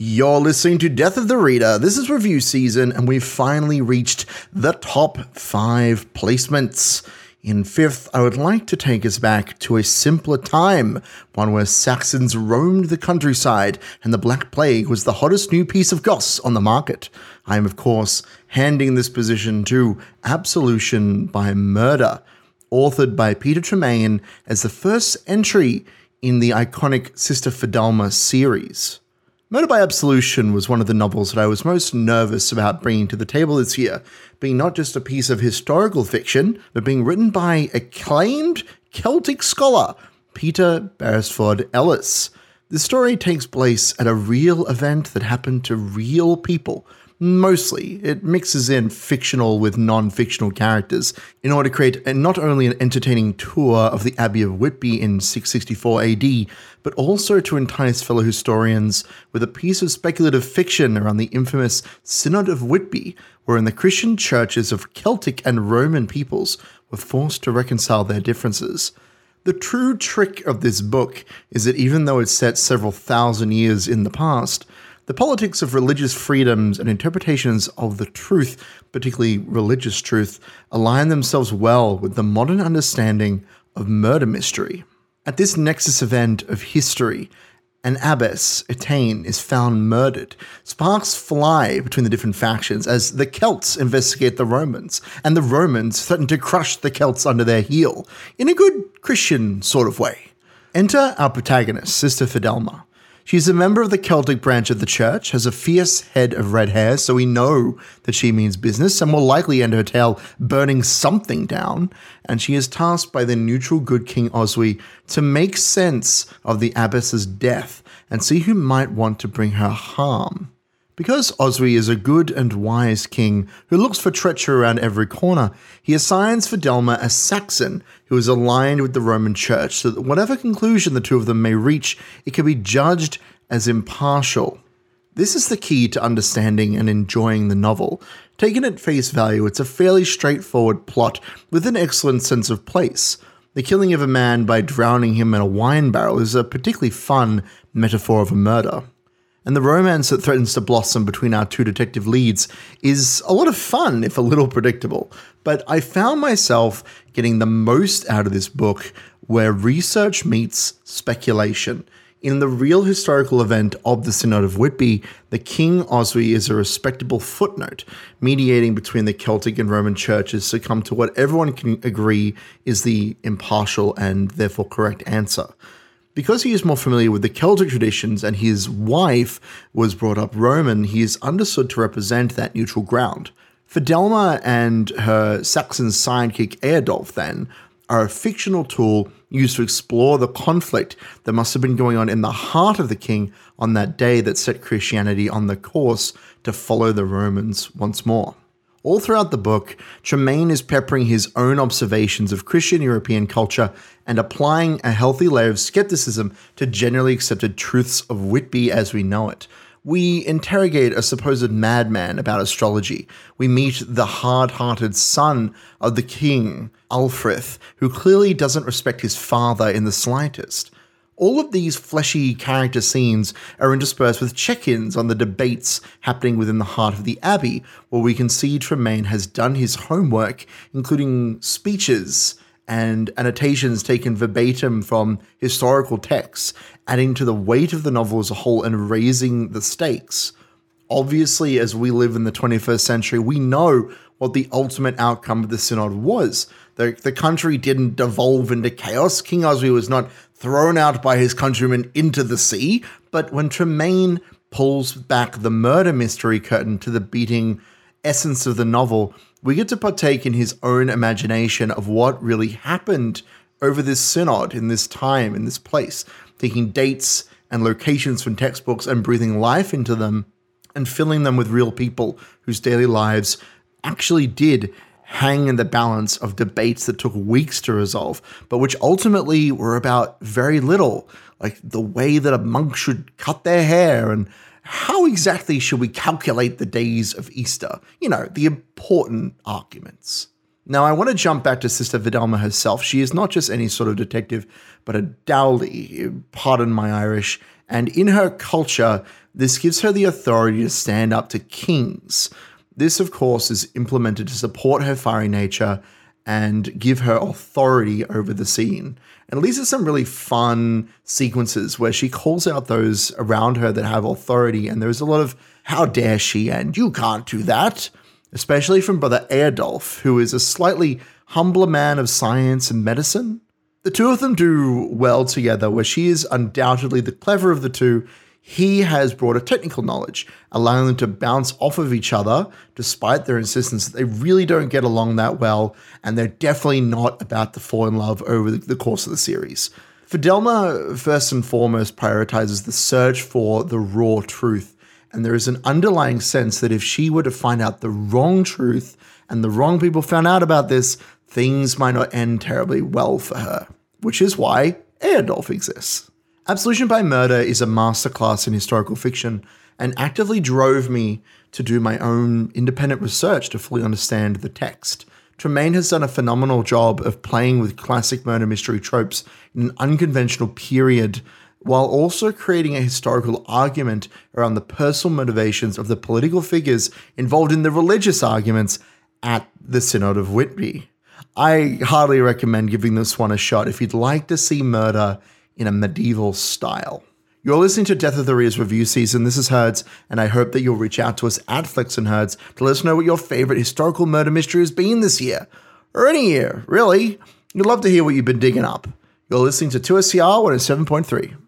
You're listening to Death of the Reader. This is review season, and we've finally reached the top five placements. In fifth, I would like to take us back to a simpler time, one where Saxons roamed the countryside and the Black Plague was the hottest new piece of goss on the market. I am, of course, handing this position to Absolution by Murder, authored by Peter Tremayne as the first entry in the iconic Sister Fidelma series. Murder by Absolution was one of the novels that I was most nervous about bringing to the table this year, being not just a piece of historical fiction, but being written by acclaimed Celtic scholar Peter Berresford Ellis. The story takes place at a real event that happened to real people, Mostly, it mixes in fictional with non fictional characters in order to create a, not only an entertaining tour of the Abbey of Whitby in 664 AD, but also to entice fellow historians with a piece of speculative fiction around the infamous Synod of Whitby, wherein the Christian churches of Celtic and Roman peoples were forced to reconcile their differences. The true trick of this book is that even though it's set several thousand years in the past, the politics of religious freedoms and interpretations of the truth, particularly religious truth, align themselves well with the modern understanding of murder mystery. At this nexus event of history, an abbess, Etain, is found murdered. Sparks fly between the different factions as the Celts investigate the Romans, and the Romans threaten to crush the Celts under their heel, in a good Christian sort of way. Enter our protagonist, Sister Fidelma. She's a member of the Celtic branch of the church, has a fierce head of red hair, so we know that she means business and will likely end her tale burning something down. And she is tasked by the neutral good King Oswy to make sense of the abbess's death and see who might want to bring her harm. Because Oswy is a good and wise king who looks for treachery around every corner, he assigns Fidelma a Saxon who is aligned with the Roman Church so that whatever conclusion the two of them may reach, it can be judged as impartial. This is the key to understanding and enjoying the novel. Taken at face value, it's a fairly straightforward plot with an excellent sense of place. The killing of a man by drowning him in a wine barrel is a particularly fun metaphor of a murder and the romance that threatens to blossom between our two detective leads is a lot of fun, if a little predictable. But I found myself getting the most out of this book where research meets speculation. In the real historical event of the Synod of Whitby, the King Oswy is a respectable footnote, mediating between the Celtic and Roman churches to come to what everyone can agree is the impartial and therefore correct answer because he is more familiar with the Celtic traditions and his wife was brought up Roman, he is understood to represent that neutral ground. Fidelma and her Saxon sidekick Eadulf, then, are a fictional tool used to explore the conflict that must have been going on in the heart of the king on that day that set Christianity on the course to follow the Romans once more. All throughout the book, Tremayne is peppering his own observations of Christian European culture and applying a healthy layer of skepticism to generally accepted truths of Whitby as we know it. We interrogate a supposed madman about astrology. We meet the hard hearted son of the king, Alfrith, who clearly doesn't respect his father in the slightest. All of these fleshy character scenes are interspersed with check ins on the debates happening within the heart of the Abbey, where we can see Tremayne has done his homework, including speeches and annotations taken verbatim from historical texts, adding to the weight of the novel as a whole and raising the stakes. Obviously, as we live in the 21st century, we know what the ultimate outcome of the synod was. The, the country didn't devolve into chaos. King Oswy was not thrown out by his countrymen into the sea. But when Tremayne pulls back the murder mystery curtain to the beating essence of the novel, we get to partake in his own imagination of what really happened over this synod in this time, in this place, taking dates and locations from textbooks and breathing life into them and filling them with real people whose daily lives actually did hang in the balance of debates that took weeks to resolve, but which ultimately were about very little, like the way that a monk should cut their hair and how exactly should we calculate the days of Easter? You know, the important arguments. Now, I want to jump back to Sister Fidelma herself. She is not just any sort of detective, but a dowdy, pardon my Irish, And in her culture, this gives her the authority to stand up to kings. This, of course, is implemented to support her fiery nature and give her authority over the scene. And it leads to some really fun sequences where she calls out those around her that have authority, and there's a lot of how dare she and you can't do that, especially from Brother Eadulf, who is a slightly humbler man of science and medicine. The two of them do well together, where she is undoubtedly the clever of the two. He has broader technical knowledge, allowing them to bounce off of each other, despite their insistence that they really don't get along that well, and they're definitely not about to fall in love over the course of the series. Fidelma, first and foremost, prioritizes the search for the raw truth, and there is an underlying sense that if she were to find out the wrong truth and the wrong people found out about this, things might not end terribly well for her, which is why Eadulf exists. Absolution by Murder is a masterclass in historical fiction and actively drove me to do my own independent research to fully understand the text. Tremayne has done a phenomenal job of playing with classic murder mystery tropes in an unconventional period while also creating a historical argument around the personal motivations of the political figures involved in the religious arguments at the Synod of Whitby. I hardly recommend giving this one a shot if you'd like to see murder in a medieval style. You're listening to Death of the Readers review season. This is Herds, and I hope that you'll reach out to us at Flicks and Herds to let us know what your favorite historical murder mystery has been this year, or any year, really. We'd love to hear what you've been digging up. You're listening to 2SCR 107.3.